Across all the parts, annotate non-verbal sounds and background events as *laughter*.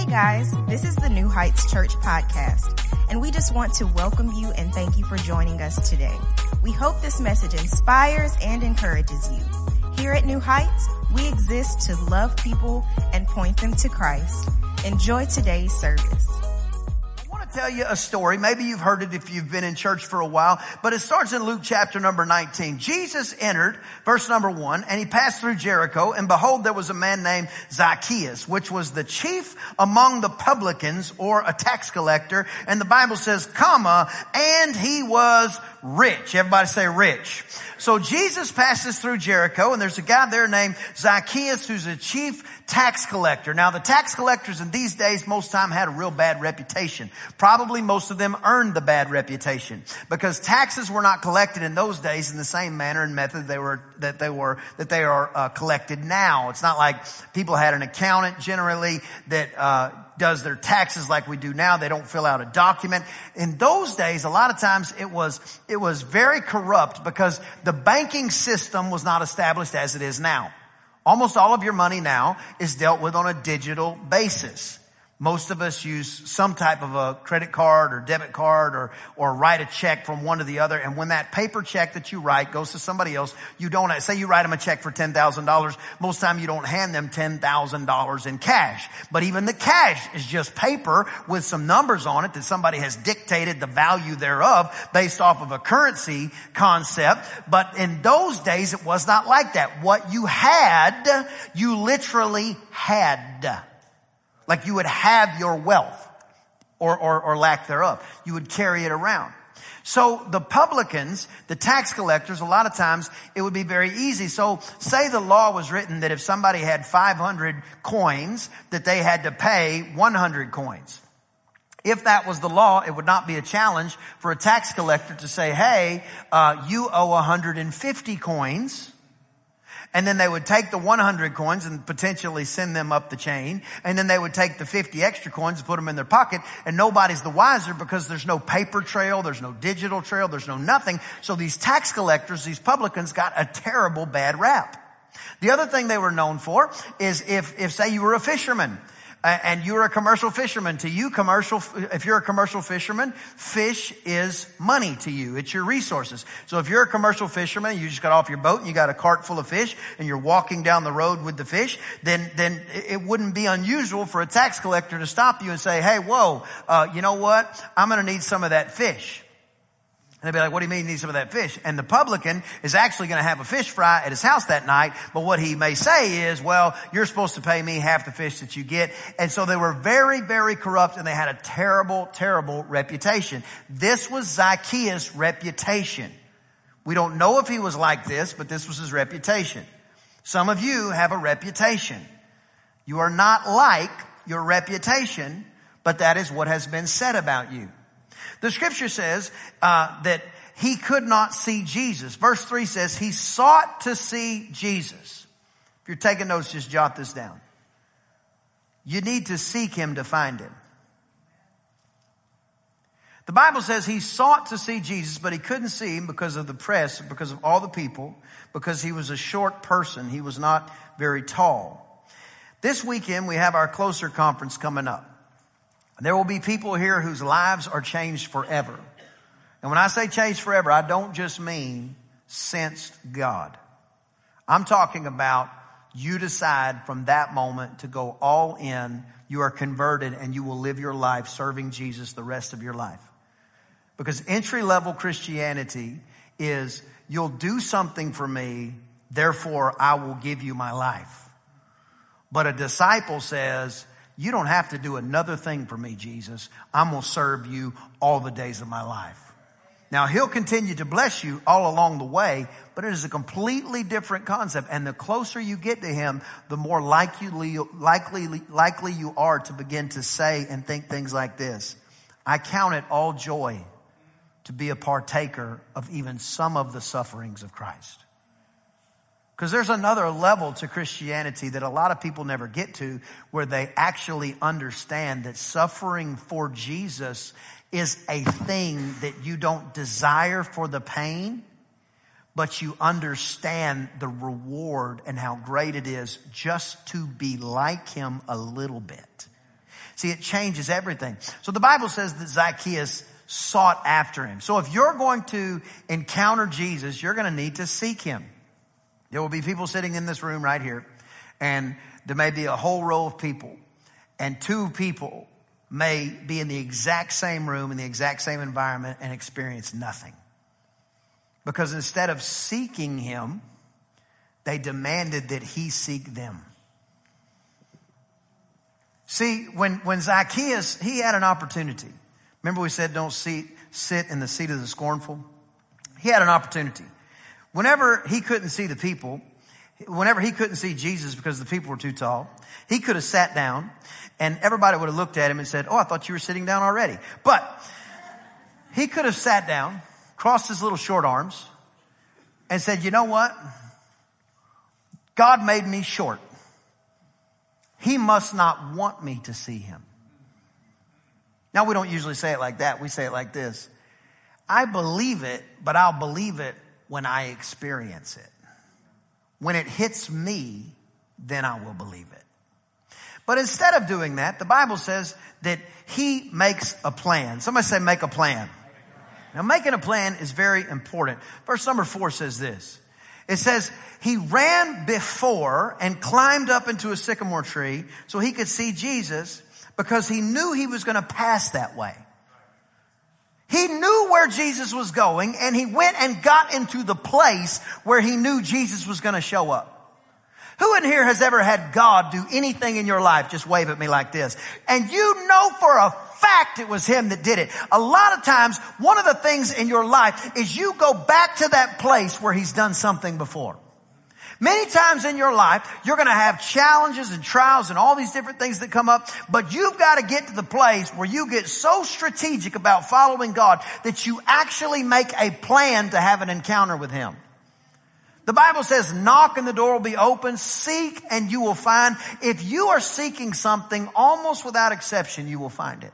Hey guys, this is the New Heights Church podcast, and we just want to welcome you and thank you for joining us today. We hope this message inspires and encourages you. Here at New Heights, we exist to love people and point them to Christ. Enjoy today's service tell you a story. Maybe you've heard it if you've been in church for a while, but it starts in Luke chapter number 19. Jesus entered, verse number one, and he passed through Jericho, and behold, there was a man named Zacchaeus, which was the chief among the publicans or a tax collector. And the Bible says, comma, and he was rich. Everybody say rich. So Jesus passes through Jericho and there's a guy there named Zacchaeus who's a chief tax collector. Now the tax collectors in these days most time had a real bad reputation. Probably most of them earned the bad reputation because taxes were not collected in those days in the same manner and method they were, that they were, that they are uh, collected now. It's not like people had an accountant generally that, uh, does their taxes like we do now. They don't fill out a document. In those days, a lot of times it was, it was very corrupt because the banking system was not established as it is now. Almost all of your money now is dealt with on a digital basis. Most of us use some type of a credit card or debit card or, or write a check from one to the other. And when that paper check that you write goes to somebody else, you don't, say you write them a check for $10,000. Most time you don't hand them $10,000 in cash. But even the cash is just paper with some numbers on it that somebody has dictated the value thereof based off of a currency concept. But in those days, it was not like that. What you had, you literally had. Like you would have your wealth or, or, or lack thereof. You would carry it around. So the publicans, the tax collectors, a lot of times it would be very easy. So say the law was written that if somebody had 500 coins, that they had to pay 100 coins. If that was the law, it would not be a challenge for a tax collector to say, hey, uh, you owe 150 coins and then they would take the 100 coins and potentially send them up the chain. And then they would take the 50 extra coins and put them in their pocket. And nobody's the wiser because there's no paper trail. There's no digital trail. There's no nothing. So these tax collectors, these publicans got a terrible bad rap. The other thing they were known for is if, if say you were a fisherman and you're a commercial fisherman. To you, commercial, if you're a commercial fisherman, fish is money to you. It's your resources. So if you're a commercial fisherman, you just got off your boat and you got a cart full of fish and you're walking down the road with the fish, then, then it wouldn't be unusual for a tax collector to stop you and say, hey, whoa, uh, you know what? I'm going to need some of that fish. And they'd be like, what do you mean you need some of that fish? And the publican is actually going to have a fish fry at his house that night. But what he may say is, well, you're supposed to pay me half the fish that you get. And so they were very, very corrupt and they had a terrible, terrible reputation. This was Zacchaeus' reputation. We don't know if he was like this, but this was his reputation. Some of you have a reputation. You are not like your reputation, but that is what has been said about you. The scripture says uh, that he could not see Jesus. Verse 3 says he sought to see Jesus. If you're taking notes, just jot this down. You need to seek him to find him. The Bible says he sought to see Jesus, but he couldn't see him because of the press, because of all the people, because he was a short person. He was not very tall. This weekend we have our closer conference coming up. There will be people here whose lives are changed forever. And when I say changed forever, I don't just mean sensed God. I'm talking about you decide from that moment to go all in. You are converted and you will live your life serving Jesus the rest of your life. Because entry level Christianity is you'll do something for me, therefore I will give you my life. But a disciple says, you don't have to do another thing for me, Jesus. I'm going to serve you all the days of my life. Now he'll continue to bless you all along the way, but it is a completely different concept. And the closer you get to him, the more likely, likely, likely you are to begin to say and think things like this. I count it all joy to be a partaker of even some of the sufferings of Christ. Because there's another level to Christianity that a lot of people never get to where they actually understand that suffering for Jesus is a thing that you don't desire for the pain, but you understand the reward and how great it is just to be like him a little bit. See, it changes everything. So the Bible says that Zacchaeus sought after him. So if you're going to encounter Jesus, you're going to need to seek him. There will be people sitting in this room right here, and there may be a whole row of people, and two people may be in the exact same room, in the exact same environment, and experience nothing. Because instead of seeking him, they demanded that he seek them. See, when, when Zacchaeus, he had an opportunity. Remember we said don't seat, sit in the seat of the scornful? He had an opportunity. Whenever he couldn't see the people, whenever he couldn't see Jesus because the people were too tall, he could have sat down and everybody would have looked at him and said, Oh, I thought you were sitting down already. But he could have sat down, crossed his little short arms and said, You know what? God made me short. He must not want me to see him. Now, we don't usually say it like that. We say it like this I believe it, but I'll believe it when I experience it. When it hits me, then I will believe it. But instead of doing that, the Bible says that he makes a plan. Somebody say, make a plan. Now, making a plan is very important. Verse number four says this. It says, he ran before and climbed up into a sycamore tree so he could see Jesus because he knew he was going to pass that way. He knew where Jesus was going and he went and got into the place where he knew Jesus was going to show up. Who in here has ever had God do anything in your life? Just wave at me like this. And you know for a fact it was him that did it. A lot of times, one of the things in your life is you go back to that place where he's done something before. Many times in your life, you're going to have challenges and trials and all these different things that come up, but you've got to get to the place where you get so strategic about following God that you actually make a plan to have an encounter with Him. The Bible says, knock and the door will be open, seek and you will find. If you are seeking something almost without exception, you will find it.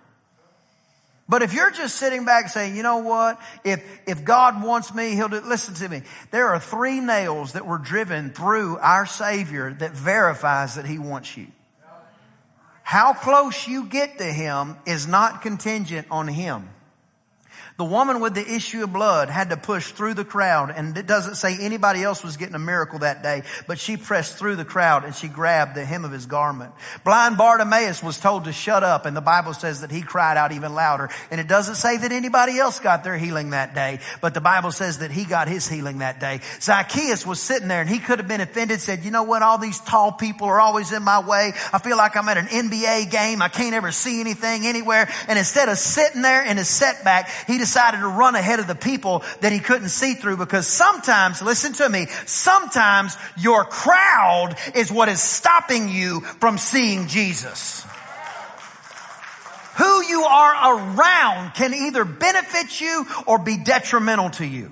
But if you're just sitting back saying, you know what, if, if God wants me, he'll do, listen to me. There are three nails that were driven through our Savior that verifies that he wants you. How close you get to him is not contingent on him. The woman with the issue of blood had to push through the crowd and it doesn't say anybody else was getting a miracle that day, but she pressed through the crowd and she grabbed the hem of his garment. Blind Bartimaeus was told to shut up and the Bible says that he cried out even louder. And it doesn't say that anybody else got their healing that day, but the Bible says that he got his healing that day. Zacchaeus was sitting there and he could have been offended, said, you know what, all these tall people are always in my way. I feel like I'm at an NBA game. I can't ever see anything anywhere. And instead of sitting there in his setback, he decided to run ahead of the people that he couldn't see through because sometimes, listen to me, sometimes your crowd is what is stopping you from seeing Jesus. Who you are around can either benefit you or be detrimental to you.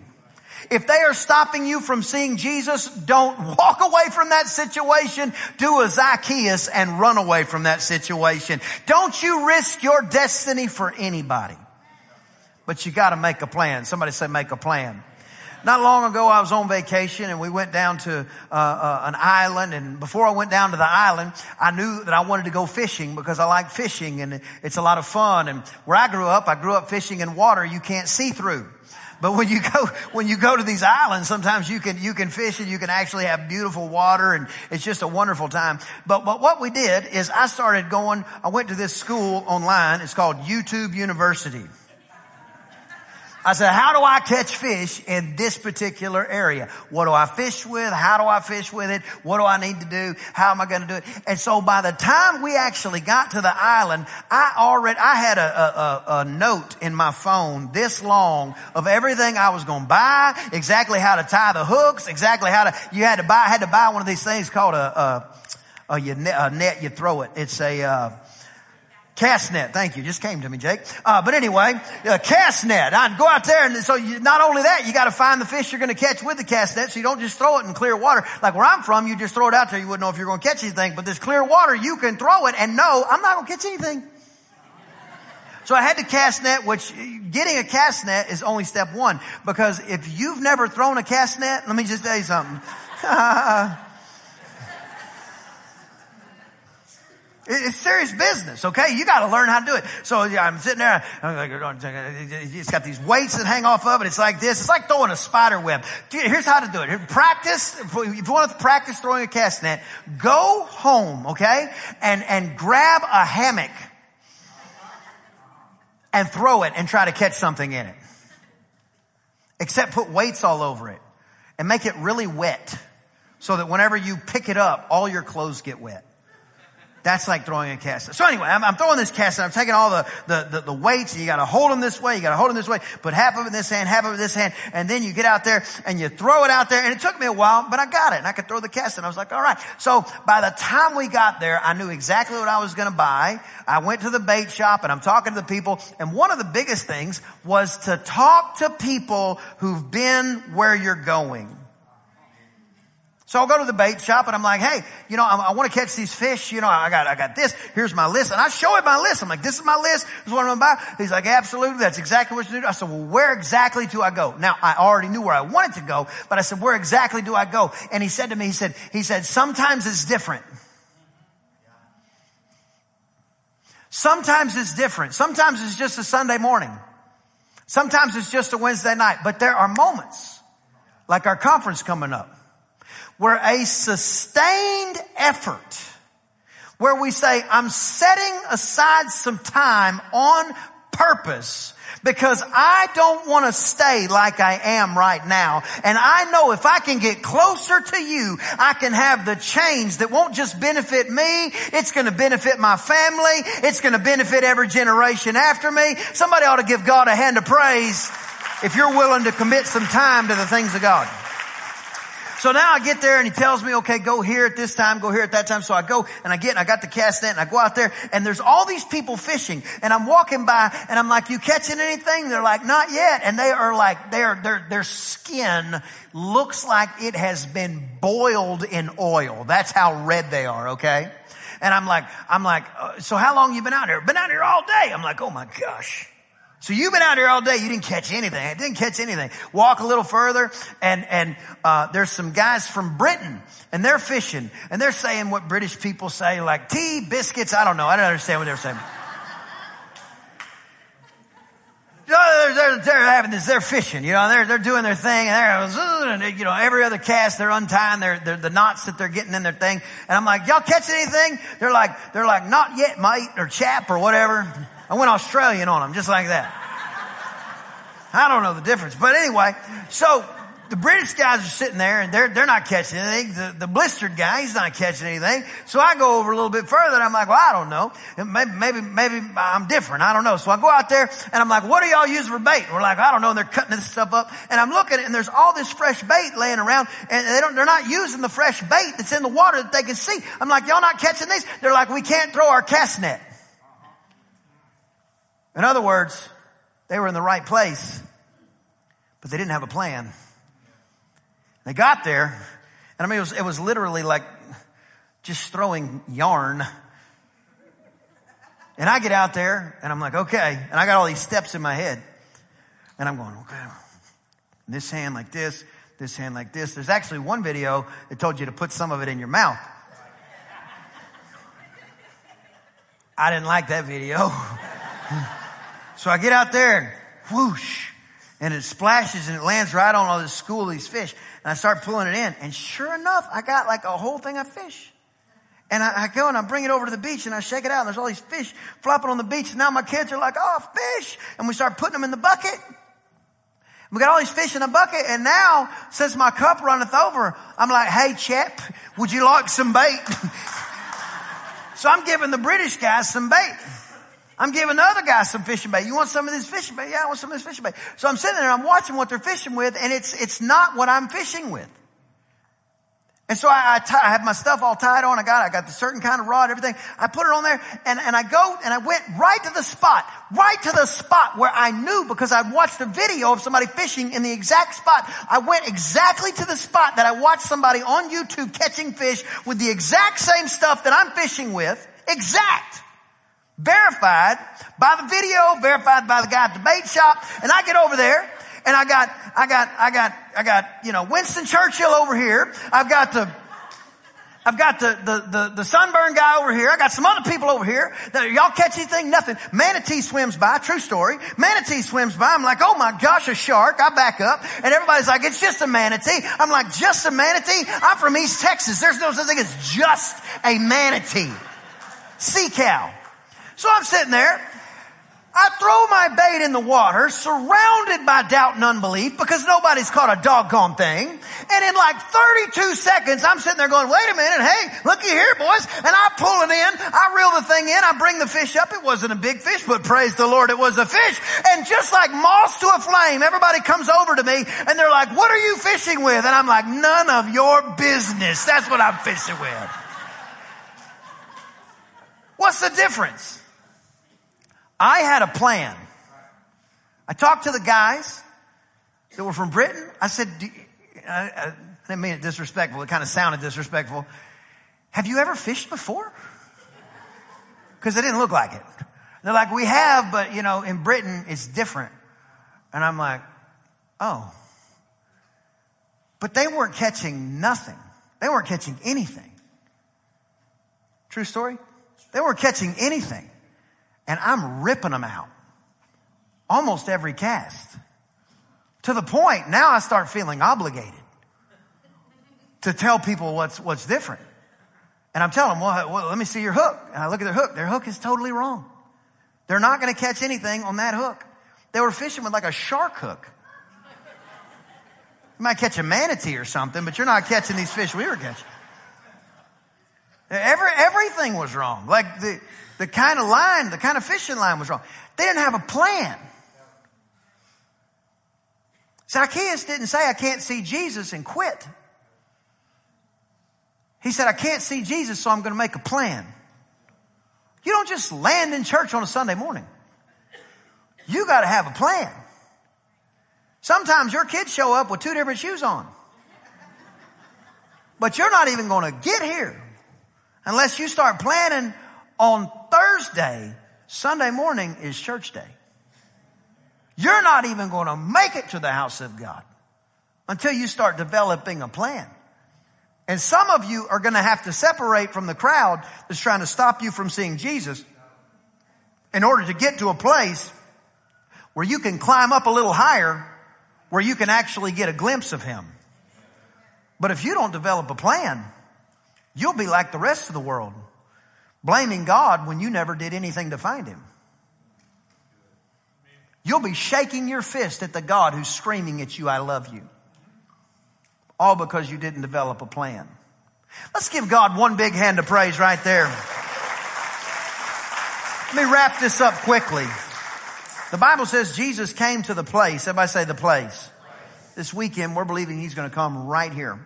If they are stopping you from seeing Jesus, don't walk away from that situation. Do a Zacchaeus and run away from that situation. Don't you risk your destiny for anybody. But you got to make a plan. Somebody say make a plan. Not long ago, I was on vacation and we went down to uh, uh, an island. And before I went down to the island, I knew that I wanted to go fishing because I like fishing and it's a lot of fun. And where I grew up, I grew up fishing in water you can't see through. But when you *laughs* go, when you go to these islands, sometimes you can, you can fish and you can actually have beautiful water and it's just a wonderful time. But, but what we did is I started going, I went to this school online. It's called YouTube University. I said, how do I catch fish in this particular area? What do I fish with? How do I fish with it? What do I need to do? How am I going to do it? And so by the time we actually got to the island, I already, I had a, a, a note in my phone this long of everything I was going to buy, exactly how to tie the hooks, exactly how to, you had to buy, I had to buy one of these things called a, a, a, a net, you throw it. It's a, uh, Cast net, thank you. Just came to me, Jake. Uh, but anyway, uh, cast net. I'd go out there and so you, not only that, you gotta find the fish you're gonna catch with the cast net so you don't just throw it in clear water. Like where I'm from, you just throw it out there, you wouldn't know if you're gonna catch anything. But this clear water, you can throw it and no, I'm not gonna catch anything. So I had to cast net, which getting a cast net is only step one. Because if you've never thrown a cast net, let me just tell you something. *laughs* It's serious business, okay? You gotta learn how to do it. So yeah, I'm sitting there, it's got these weights that hang off of it. It's like this. It's like throwing a spider web. Here's how to do it. Practice, if you want to practice throwing a cast net, go home, okay? And, and grab a hammock and throw it and try to catch something in it. Except put weights all over it and make it really wet so that whenever you pick it up, all your clothes get wet. That's like throwing a cast. So anyway, I'm, I'm throwing this cast and I'm taking all the, the, the, the weights and you gotta hold them this way, you gotta hold them this way, put half of it in this hand, half of it in this hand, and then you get out there and you throw it out there and it took me a while, but I got it and I could throw the cast and I was like, alright. So by the time we got there, I knew exactly what I was gonna buy. I went to the bait shop and I'm talking to the people and one of the biggest things was to talk to people who've been where you're going. So I'll go to the bait shop and I'm like, hey, you know, I, I want to catch these fish. You know, I got, I got this. Here's my list. And I show him my list. I'm like, this is my list. This is what I'm going to buy. He's like, absolutely. That's exactly what you do. I said, well, where exactly do I go? Now, I already knew where I wanted to go, but I said, where exactly do I go? And he said to me, he said, he said, sometimes it's different. Sometimes it's different. Sometimes it's just a Sunday morning. Sometimes it's just a Wednesday night, but there are moments like our conference coming up where a sustained effort, where we say, I'm setting aside some time on purpose because I don't want to stay like I am right now. And I know if I can get closer to you, I can have the change that won't just benefit me. It's going to benefit my family. It's going to benefit every generation after me. Somebody ought to give God a hand of praise if you're willing to commit some time to the things of God. So now I get there and he tells me, okay, go here at this time, go here at that time. So I go and I get, and I got the cast net and I go out there and there's all these people fishing and I'm walking by and I'm like, you catching anything? They're like, not yet. And they are like, their, their, their skin looks like it has been boiled in oil. That's how red they are, okay? And I'm like, I'm like, uh, so how long you been out here? Been out here all day. I'm like, oh my gosh. So you've been out here all day. You didn't catch anything. I didn't catch anything. Walk a little further and, and, uh, there's some guys from Britain and they're fishing and they're saying what British people say like tea, biscuits. I don't know. I don't understand what they're saying. they're, they're, they're, having this, they're fishing, you know, they're, they're doing their thing and they're, you know, every other cast, they're untying their, their, the knots that they're getting in their thing. And I'm like, y'all catch anything? They're like, they're like, not yet, mate, or chap, or whatever. I went Australian on them, just like that. I don't know the difference. But anyway, so the British guys are sitting there and they're, they're not catching anything. The, the blistered guy, he's not catching anything. So I go over a little bit further and I'm like, well, I don't know. Maybe, maybe, maybe I'm different. I don't know. So I go out there and I'm like, what do y'all use for bait? And we're like, I don't know. And they're cutting this stuff up and I'm looking and there's all this fresh bait laying around and they don't, they're not using the fresh bait that's in the water that they can see. I'm like, y'all not catching these? They're like, we can't throw our cast net. In other words, they were in the right place, but they didn't have a plan. They got there, and I mean, it was, it was literally like just throwing yarn. And I get out there, and I'm like, okay. And I got all these steps in my head. And I'm going, okay. This hand like this, this hand like this. There's actually one video that told you to put some of it in your mouth. I didn't like that video. *laughs* So I get out there and whoosh, and it splashes and it lands right on all this school of these fish. And I start pulling it in. And sure enough, I got like a whole thing of fish. And I, I, go and I bring it over to the beach and I shake it out and there's all these fish flopping on the beach. And now my kids are like, oh, fish. And we start putting them in the bucket. We got all these fish in the bucket and now, since my cup runneth over, I'm like, hey chap, would you like some bait? *laughs* so I'm giving the British guys some bait. I'm giving the other guys some fishing bait. You want some of this fishing bait? Yeah, I want some of this fishing bait. So I'm sitting there I'm watching what they're fishing with and it's, it's not what I'm fishing with. And so I, I, tie, I have my stuff all tied on. I got, I got the certain kind of rod, everything. I put it on there and, and I go and I went right to the spot, right to the spot where I knew because I watched a video of somebody fishing in the exact spot. I went exactly to the spot that I watched somebody on YouTube catching fish with the exact same stuff that I'm fishing with. Exact. Verified by the video, verified by the guy at the bait shop. And I get over there and I got, I got, I got, I got, you know, Winston Churchill over here. I've got the, I've got the, the, the, the sunburn guy over here. I got some other people over here. That, y'all catch anything? Nothing. Manatee swims by. True story. Manatee swims by. I'm like, oh my gosh, a shark. I back up. And everybody's like, it's just a manatee. I'm like, just a manatee? I'm from East Texas. There's no such thing as just a manatee. Sea cow. So I'm sitting there I throw my bait in the water, surrounded by doubt and unbelief because nobody's caught a doggone thing. And in like 32 seconds, I'm sitting there going, wait a minute, hey, looky here, boys. And I pull it in, I reel the thing in, I bring the fish up. It wasn't a big fish, but praise the Lord, it was a fish. And just like moss to a flame, everybody comes over to me and they're like, what are you fishing with? And I'm like, none of your business. That's what I'm fishing with. What's the difference? I had a plan. I talked to the guys that were from Britain. I said, I, I didn't mean it disrespectful. It kind of sounded disrespectful. Have you ever fished before? Because it didn't look like it. They're like, we have, but you know, in Britain, it's different. And I'm like, oh. But they weren't catching nothing. They weren't catching anything. True story? They weren't catching anything and I'm ripping them out. Almost every cast. To the point, now I start feeling obligated to tell people what's, what's different. And I'm telling them, well, well, let me see your hook. And I look at their hook. Their hook is totally wrong. They're not going to catch anything on that hook. They were fishing with like a shark hook. You might catch a manatee or something, but you're not catching these fish we were catching. Every, everything was wrong. Like the, the kind of line, the kind of fishing line was wrong. They didn't have a plan. Zacchaeus didn't say, I can't see Jesus and quit. He said, I can't see Jesus, so I'm going to make a plan. You don't just land in church on a Sunday morning. You got to have a plan. Sometimes your kids show up with two different shoes on. But you're not even going to get here unless you start planning on Thursday, Sunday morning is church day. You're not even going to make it to the house of God until you start developing a plan. And some of you are going to have to separate from the crowd that's trying to stop you from seeing Jesus in order to get to a place where you can climb up a little higher where you can actually get a glimpse of him. But if you don't develop a plan, you'll be like the rest of the world blaming God when you never did anything to find him. You'll be shaking your fist at the God who's screaming at you, I love you. All because you didn't develop a plan. Let's give God one big hand of praise right there. Let me wrap this up quickly. The Bible says Jesus came to the place. Everybody say the place. This weekend, we're believing he's going to come right here.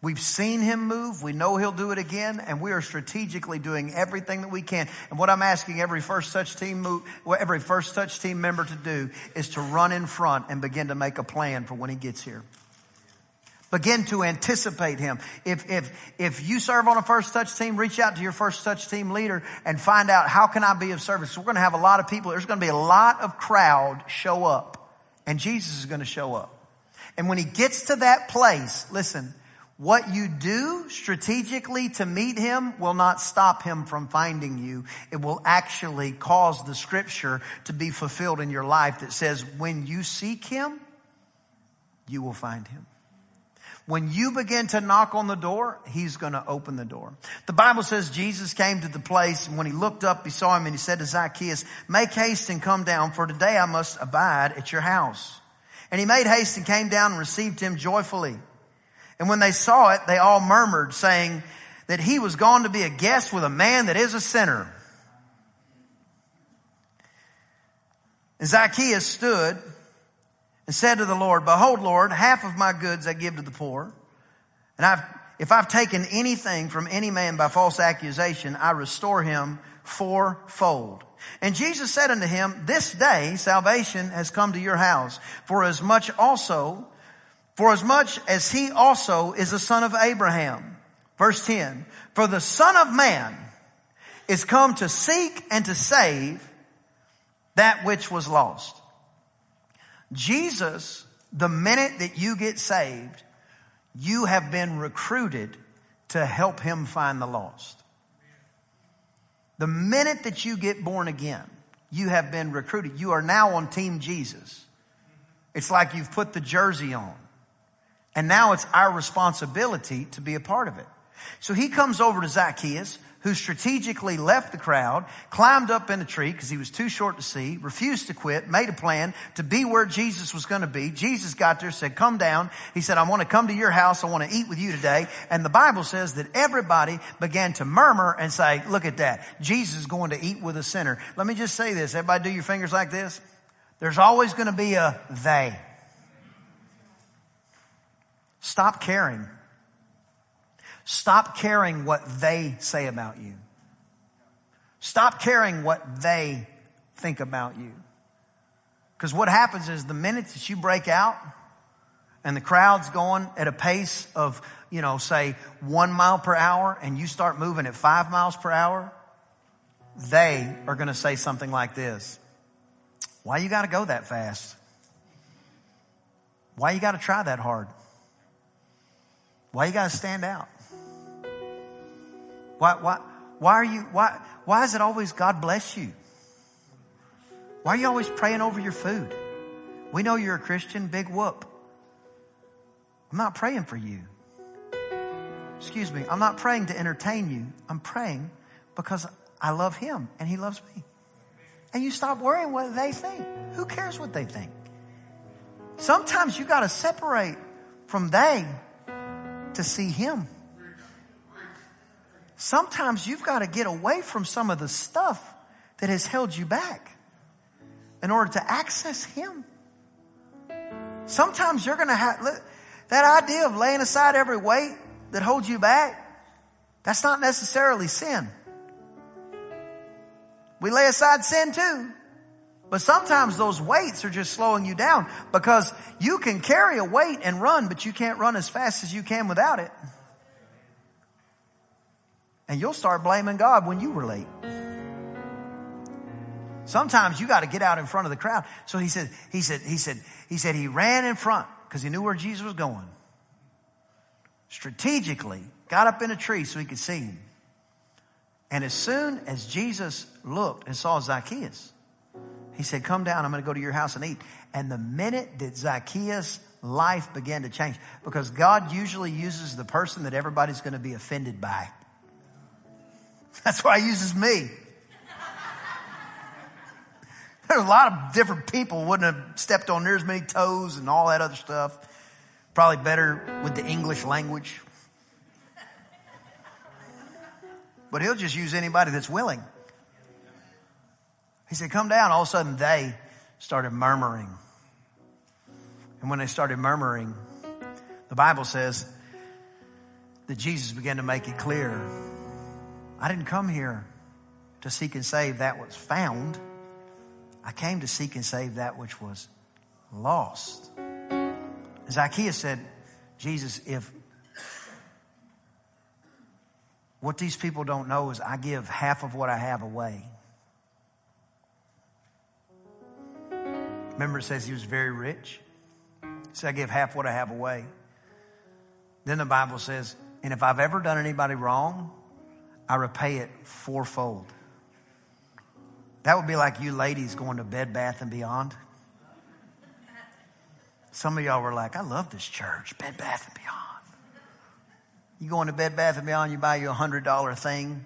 We've seen him move. We know he'll do it again. And we are strategically doing everything that we can. And what I'm asking every first touch team move, every first touch team member to do is to run in front and begin to make a plan for when he gets here. Begin to anticipate him. If, if, if you serve on a first touch team, reach out to your first touch team leader and find out how can I be of service. we're going to have a lot of people. There's going to be a lot of crowd show up and Jesus is going to show up. And when he gets to that place, listen, what you do strategically to meet him will not stop him from finding you. It will actually cause the scripture to be fulfilled in your life that says, when you seek him, you will find him. When you begin to knock on the door, he's going to open the door. The Bible says Jesus came to the place and when he looked up, he saw him and he said to Zacchaeus, make haste and come down for today I must abide at your house. And he made haste and came down and received him joyfully. And when they saw it, they all murmured, saying that he was gone to be a guest with a man that is a sinner. And Zacchaeus stood and said to the Lord, Behold, Lord, half of my goods I give to the poor. And I've, if I've taken anything from any man by false accusation, I restore him fourfold. And Jesus said unto him, This day salvation has come to your house, for as much also for as much as he also is a son of Abraham. Verse 10. For the son of man is come to seek and to save that which was lost. Jesus, the minute that you get saved, you have been recruited to help him find the lost. The minute that you get born again, you have been recruited. You are now on Team Jesus. It's like you've put the jersey on. And now it's our responsibility to be a part of it. So he comes over to Zacchaeus, who strategically left the crowd, climbed up in a tree because he was too short to see, refused to quit, made a plan to be where Jesus was going to be. Jesus got there, said, come down. He said, I want to come to your house. I want to eat with you today. And the Bible says that everybody began to murmur and say, look at that. Jesus is going to eat with a sinner. Let me just say this. Everybody do your fingers like this. There's always going to be a they. Stop caring Stop caring what they say about you. Stop caring what they think about you. Because what happens is the minute that you break out and the crowd's going at a pace of, you know, say one mile per hour and you start moving at five miles per hour, they are going to say something like this. Why you got to go that fast? Why you got to try that hard? Why you got to stand out? Why, why, why are you, why, why is it always God bless you? Why are you always praying over your food? We know you're a Christian, big whoop. I'm not praying for you. Excuse me, I'm not praying to entertain you. I'm praying because I love Him and He loves me. And you stop worrying what they think. Who cares what they think? Sometimes you got to separate from they to see Him. Sometimes you've got to get away from some of the stuff that has held you back in order to access Him. Sometimes you're going to have that idea of laying aside every weight that holds you back. That's not necessarily sin. We lay aside sin too. But sometimes those weights are just slowing you down because you can carry a weight and run, but you can't run as fast as you can without it. And you'll start blaming God when you were late. Sometimes you got to get out in front of the crowd. So he said, he said, he said, he said he ran in front because he knew where Jesus was going. Strategically got up in a tree so he could see him. And as soon as Jesus looked and saw Zacchaeus, he said, come down. I'm going to go to your house and eat. And the minute that Zacchaeus life began to change because God usually uses the person that everybody's going to be offended by. That's why he uses me. There's *laughs* a lot of different people wouldn't have stepped on near as many toes and all that other stuff. Probably better with the English language. But he'll just use anybody that's willing. He said, come down. All of a sudden they started murmuring. And when they started murmuring, the Bible says that Jesus began to make it clear I didn't come here to seek and save that was found. I came to seek and save that which was lost. Zacchaeus said, Jesus, if what these people don't know is I give half of what I have away. Remember, it says he was very rich. Said, I give half what I have away. Then the Bible says, and if I've ever done anybody wrong, I repay it fourfold. That would be like you ladies going to Bed Bath and Beyond. Some of y'all were like, I love this church, Bed Bath and Beyond. You go into Bed Bath and Beyond, you buy you a hundred dollar thing.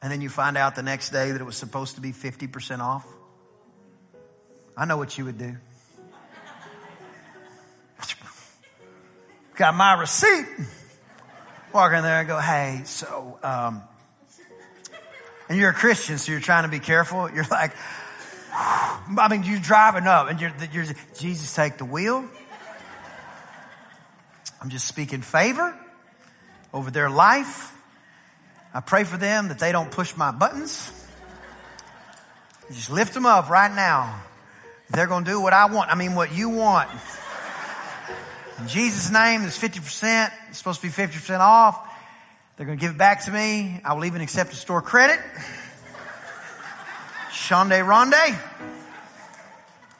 And then you find out the next day that it was supposed to be 50% off. I know what you would do. Got my receipt walk in there and go, hey, so, um, and you're a Christian, so you're trying to be careful. You're like, I mean, you're driving up and you're, you're, Jesus, take the wheel. I'm just speaking favor over their life. I pray for them that they don't push my buttons. just lift them up right now. They're going to do what I want. I mean, what you want. In Jesus' name, there's 50%. It's supposed to be 50% off. They're going to give it back to me. I will even accept a store credit. Shonde Ronde.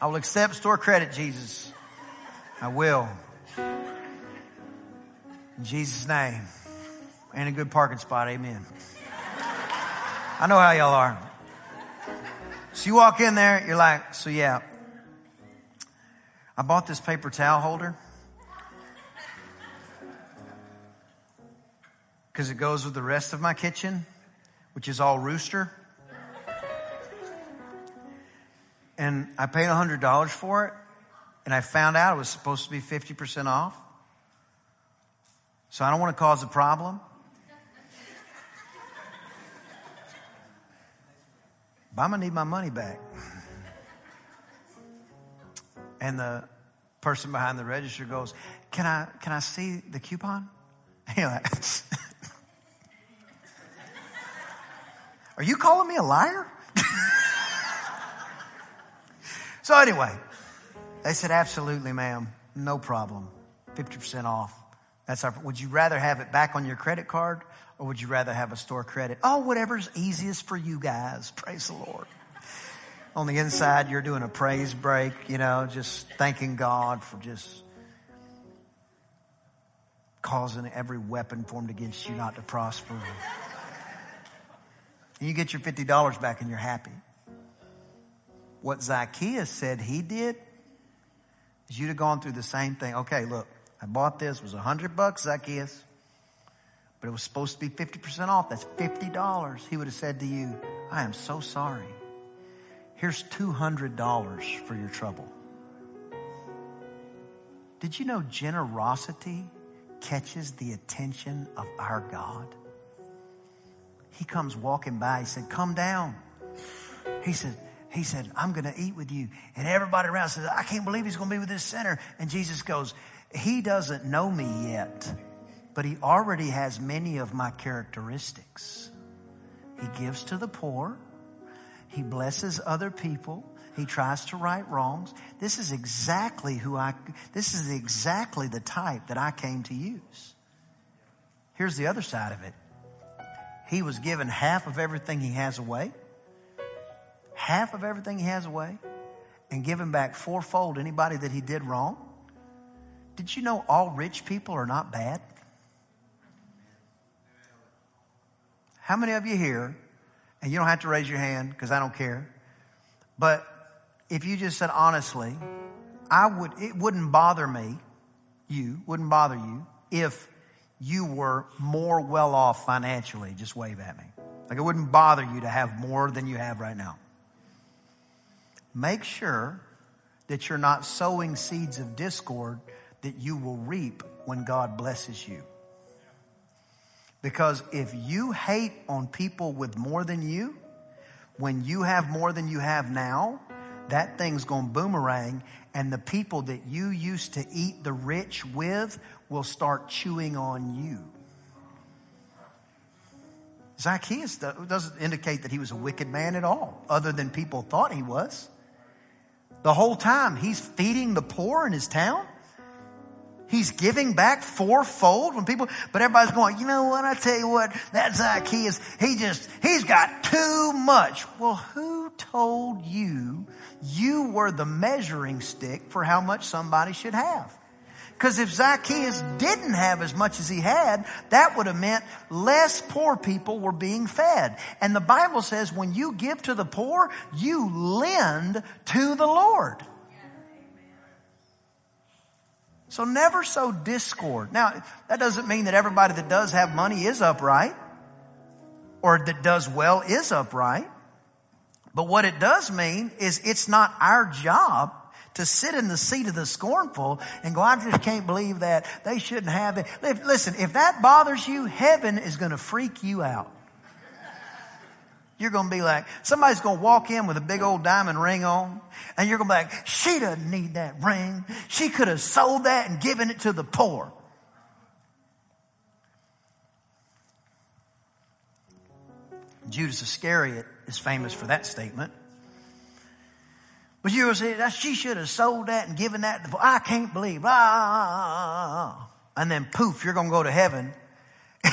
I will accept store credit, Jesus. I will. In Jesus' name. Ain't a good parking spot. Amen. I know how y'all are. So you walk in there, you're like, so yeah, I bought this paper towel holder because it goes with the rest of my kitchen, which is all rooster. And I paid $100 for it, and I found out it was supposed to be 50% off. So I don't want to cause a problem. But I'm going to need my money back. And the person behind the register goes, Can I, can I see the coupon? *laughs* Like, *laughs* Are you calling me a liar? *laughs* so, anyway, they said, Absolutely, ma'am. No problem. 50% off. That's our, would you rather have it back on your credit card or would you rather have a store credit? Oh, whatever's easiest for you guys. Praise the Lord. On the inside, you're doing a praise break, you know, just thanking God for just causing every weapon formed against you not to prosper. You get your $50 back and you're happy. What Zacchaeus said he did is you'd have gone through the same thing. Okay, look, I bought this, it was a hundred bucks, Zacchaeus, but it was supposed to be 50% off. That's $50. He would have said to you, I am so sorry. Here's $200 for your trouble. Did you know generosity catches the attention of our God? He comes walking by. He said, Come down. He said, he said, I'm going to eat with you. And everybody around says, I can't believe he's going to be with this sinner. And Jesus goes, He doesn't know me yet, but he already has many of my characteristics. He gives to the poor. He blesses other people. He tries to right wrongs. This is exactly who I, this is exactly the type that I came to use. Here's the other side of it. He was given half of everything he has away, half of everything he has away, and given back fourfold anybody that he did wrong. Did you know all rich people are not bad? How many of you here, and you don't have to raise your hand because I don't care, but if you just said honestly, I would, it wouldn't bother me, you, wouldn't bother you, if you were more well off financially, just wave at me. Like it wouldn't bother you to have more than you have right now. Make sure that you're not sowing seeds of discord that you will reap when God blesses you. Because if you hate on people with more than you, when you have more than you have now, that thing's going to boomerang and the people that you used to eat the rich with will start chewing on you. Zacchaeus doesn't indicate that he was a wicked man at all, other than people thought he was. The whole time he's feeding the poor in his town. He's giving back fourfold when people, but everybody's going, you know what? I tell you what, that Zacchaeus, he just, he's got too much. Well, who told you you were the measuring stick for how much somebody should have? Because if Zacchaeus didn't have as much as he had, that would have meant less poor people were being fed. And the Bible says when you give to the poor, you lend to the Lord. So never sow discord. Now, that doesn't mean that everybody that does have money is upright or that does well is upright. But what it does mean is it's not our job to sit in the seat of the scornful and go, I just can't believe that. They shouldn't have it. Listen, if that bothers you, heaven is going to freak you out. You're going to be like, somebody's going to walk in with a big old diamond ring on, and you're going to be like, she doesn't need that ring. She could have sold that and given it to the poor. Judas Iscariot is famous for that statement. But you will say, she should have sold that and given that. To, I can't believe. Ah. And then poof, you're going to go to heaven *laughs*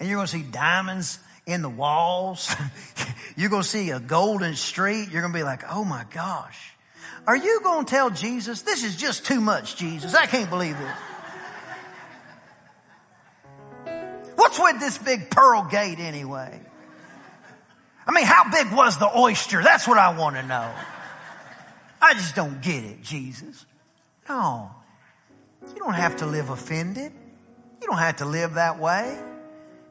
and you're going to see diamonds in the walls. *laughs* you're going to see a golden street. You're going to be like, oh my gosh. Are you going to tell Jesus, this is just too much, Jesus? I can't believe this. What's with this big pearl gate anyway? I mean, how big was the oyster? That's what I want to know. I just don't get it, Jesus. No. You don't have to live offended. You don't have to live that way.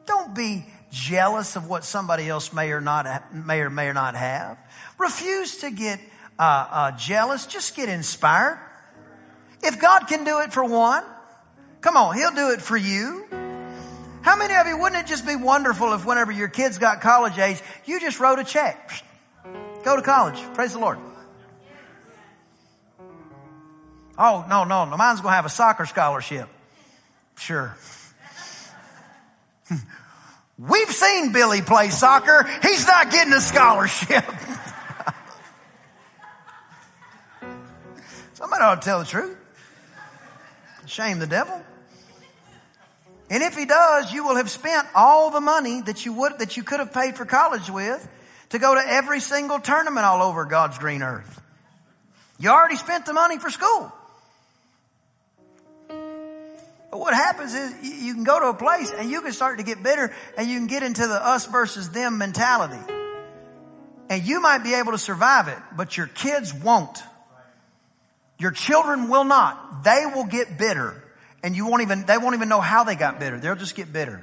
Don't be jealous of what somebody else may or not may or may or not have. Refuse to get uh, uh, jealous. Just get inspired. If God can do it for one, come on, He'll do it for you. How many of you wouldn't it just be wonderful if whenever your kids got college age, you just wrote a check? Go to college. Praise the Lord. Oh, no, no, no. Mine's to have a soccer scholarship. Sure. *laughs* We've seen Billy play soccer. He's not getting a scholarship. *laughs* Somebody ought to tell the truth. Shame the devil. And if he does, you will have spent all the money that you would, that you could have paid for college with to go to every single tournament all over God's green earth. You already spent the money for school. But what happens is you can go to a place and you can start to get bitter and you can get into the us versus them mentality. And you might be able to survive it, but your kids won't. Your children will not. They will get bitter and you won't even, they won't even know how they got bitter. They'll just get bitter.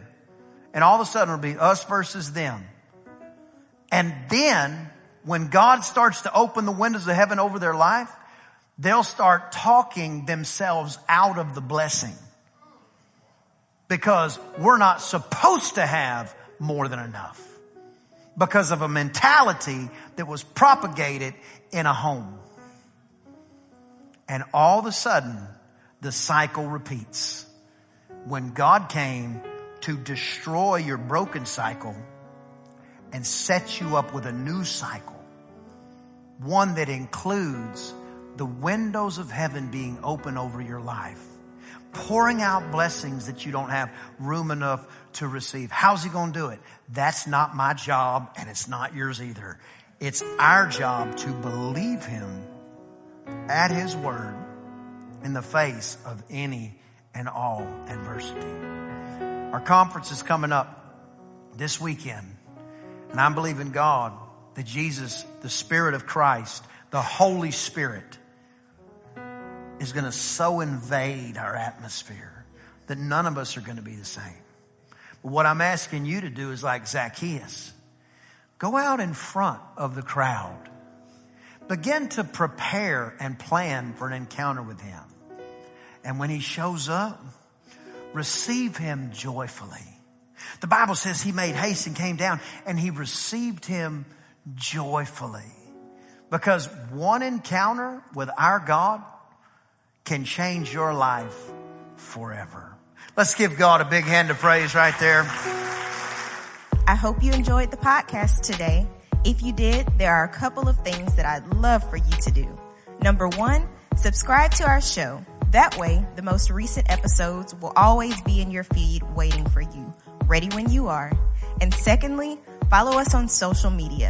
And all of a sudden it'll be us versus them. And then when God starts to open the windows of heaven over their life, they'll start talking themselves out of the blessing because we're not supposed to have more than enough because of a mentality that was propagated in a home. And all of a sudden, the cycle repeats. When God came to destroy your broken cycle and set you up with a new cycle, one that includes the windows of heaven being open over your life pouring out blessings that you don't have room enough to receive. How's he going to do it? That's not my job and it's not yours either. It's our job to believe him at his word in the face of any and all adversity. Our conference is coming up this weekend and I'm believing God that Jesus, the Spirit of Christ, the Holy Spirit, is going to so invade our atmosphere that none of us are going to be the same. But what I'm asking you to do is like Zacchaeus. Go out in front of the crowd. Begin to prepare and plan for an encounter with him. And when he shows up, receive him joyfully. The Bible says he made haste and came down and he received him joyfully. Because one encounter with our God can change your life forever. Let's give God a big hand of praise right there. I hope you enjoyed the podcast today. If you did, there are a couple of things that I'd love for you to do. Number one, subscribe to our show. That way, the most recent episodes will always be in your feed waiting for you, ready when you are. And secondly, follow us on social media.